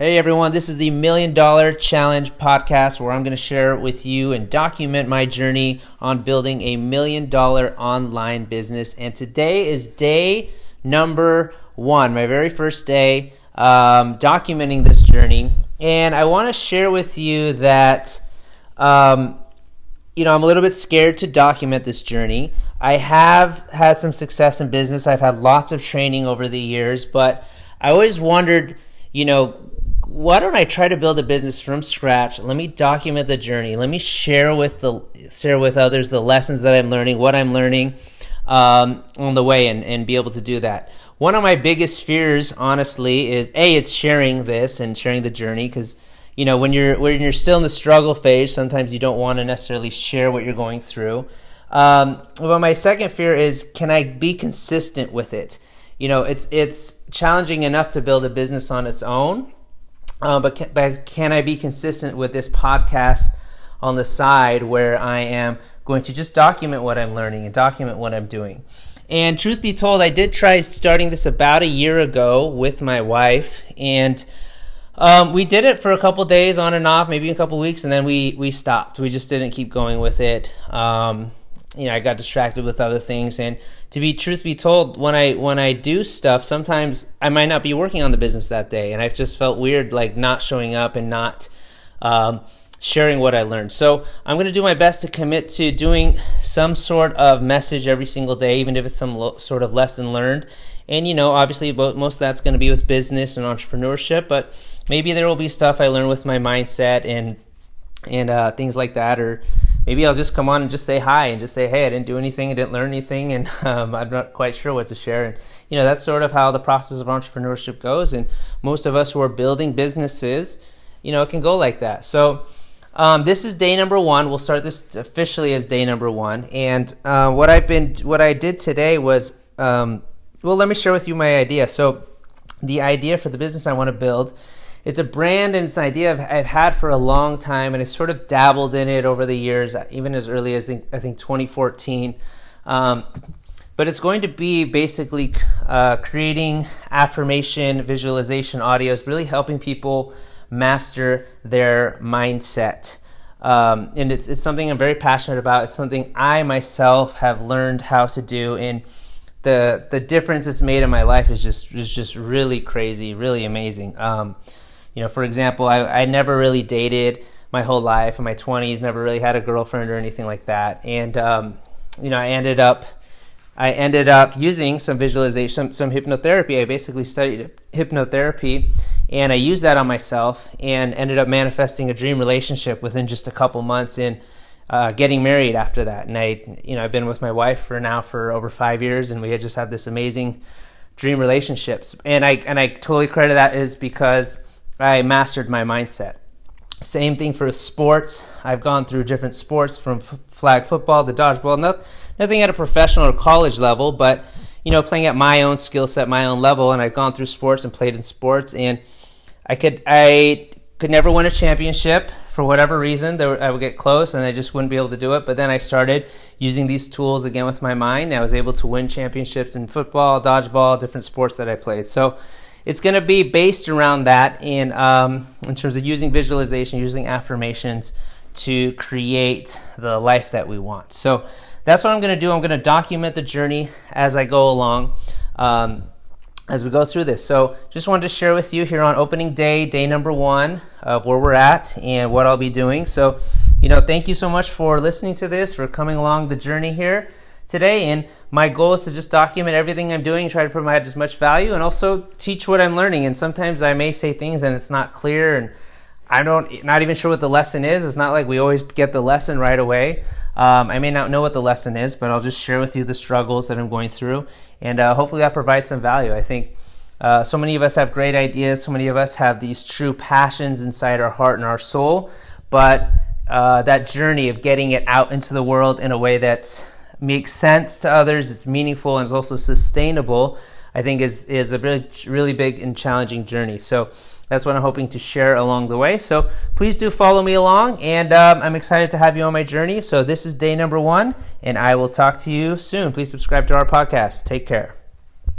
Hey everyone, this is the Million Dollar Challenge podcast where I'm going to share with you and document my journey on building a million dollar online business. And today is day number one, my very first day um, documenting this journey. And I want to share with you that, um, you know, I'm a little bit scared to document this journey. I have had some success in business, I've had lots of training over the years, but I always wondered, you know, why don't I try to build a business from scratch? Let me document the journey. Let me share with the share with others the lessons that I'm learning, what I'm learning um, on the way, and, and be able to do that. One of my biggest fears, honestly, is a it's sharing this and sharing the journey because you know when you're when you're still in the struggle phase, sometimes you don't want to necessarily share what you're going through. Um, but my second fear is can I be consistent with it? You know, it's it's challenging enough to build a business on its own uh, but, can, but can I be consistent with this podcast on the side where I am going to just document what I'm learning and document what I'm doing? And truth be told, I did try starting this about a year ago with my wife, and um, we did it for a couple days on and off, maybe a couple weeks, and then we we stopped. We just didn't keep going with it. Um, you know, I got distracted with other things. And to be truth be told, when I when I do stuff, sometimes I might not be working on the business that day, and I've just felt weird like not showing up and not um, sharing what I learned. So I'm going to do my best to commit to doing some sort of message every single day, even if it's some lo- sort of lesson learned. And you know, obviously, most of that's going to be with business and entrepreneurship, but maybe there will be stuff I learn with my mindset and and uh, things like that, or maybe I'll just come on and just say hi and just say, hey, I didn't do anything, I didn't learn anything, and um, I'm not quite sure what to share. And you know, that's sort of how the process of entrepreneurship goes. And most of us who are building businesses, you know, it can go like that. So. Um, this is day number one. We'll start this officially as day number one. And uh, what I've been, what I did today was, um, well, let me share with you my idea. So, the idea for the business I want to build it's a brand and it's an idea I've, I've, had for a long time, and I've sort of dabbled in it over the years, even as early as I think 2014. Um, but it's going to be basically uh, creating affirmation, visualization audios, really helping people master their mindset. Um, and it's, it's something I'm very passionate about. It's something I myself have learned how to do, and the the difference it's made in my life is just is just really crazy, really amazing. Um, you know, for example, I, I never really dated my whole life in my 20s, never really had a girlfriend or anything like that. And, um, you know, I ended up. I ended up using some visualization, some, some hypnotherapy. I basically studied hypnotherapy and I used that on myself and ended up manifesting a dream relationship within just a couple months in uh, getting married after that. And I, you know, I've been with my wife for now for over five years and we had just had this amazing dream relationships. And I, and I totally credit that is because I mastered my mindset. Same thing for sports. I've gone through different sports from f- flag football to dodgeball. Not, nothing at a professional or college level, but you know, playing at my own skill set, my own level. And I've gone through sports and played in sports, and I could I could never win a championship for whatever reason. There, I would get close, and I just wouldn't be able to do it. But then I started using these tools again with my mind. I was able to win championships in football, dodgeball, different sports that I played. So it's going to be based around that in um, in terms of using visualization, using affirmations to create the life that we want. So that's what I'm going to do. I'm going to document the journey as I go along. Um, as we go through this. So, just wanted to share with you here on opening day, day number one, of where we're at and what I'll be doing. So, you know, thank you so much for listening to this, for coming along the journey here today. And my goal is to just document everything I'm doing, try to provide as much value, and also teach what I'm learning. And sometimes I may say things and it's not clear, and I don't not even sure what the lesson is. It's not like we always get the lesson right away. Um, I may not know what the lesson is, but I'll just share with you the struggles that I'm going through, and uh, hopefully that provides some value. I think. Uh, so many of us have great ideas. So many of us have these true passions inside our heart and our soul, but uh, that journey of getting it out into the world in a way that's makes sense to others, it's meaningful, and it's also sustainable, I think is, is a really, really big and challenging journey. So that's what I'm hoping to share along the way. So please do follow me along, and um, I'm excited to have you on my journey. So this is day number one, and I will talk to you soon. Please subscribe to our podcast. Take care.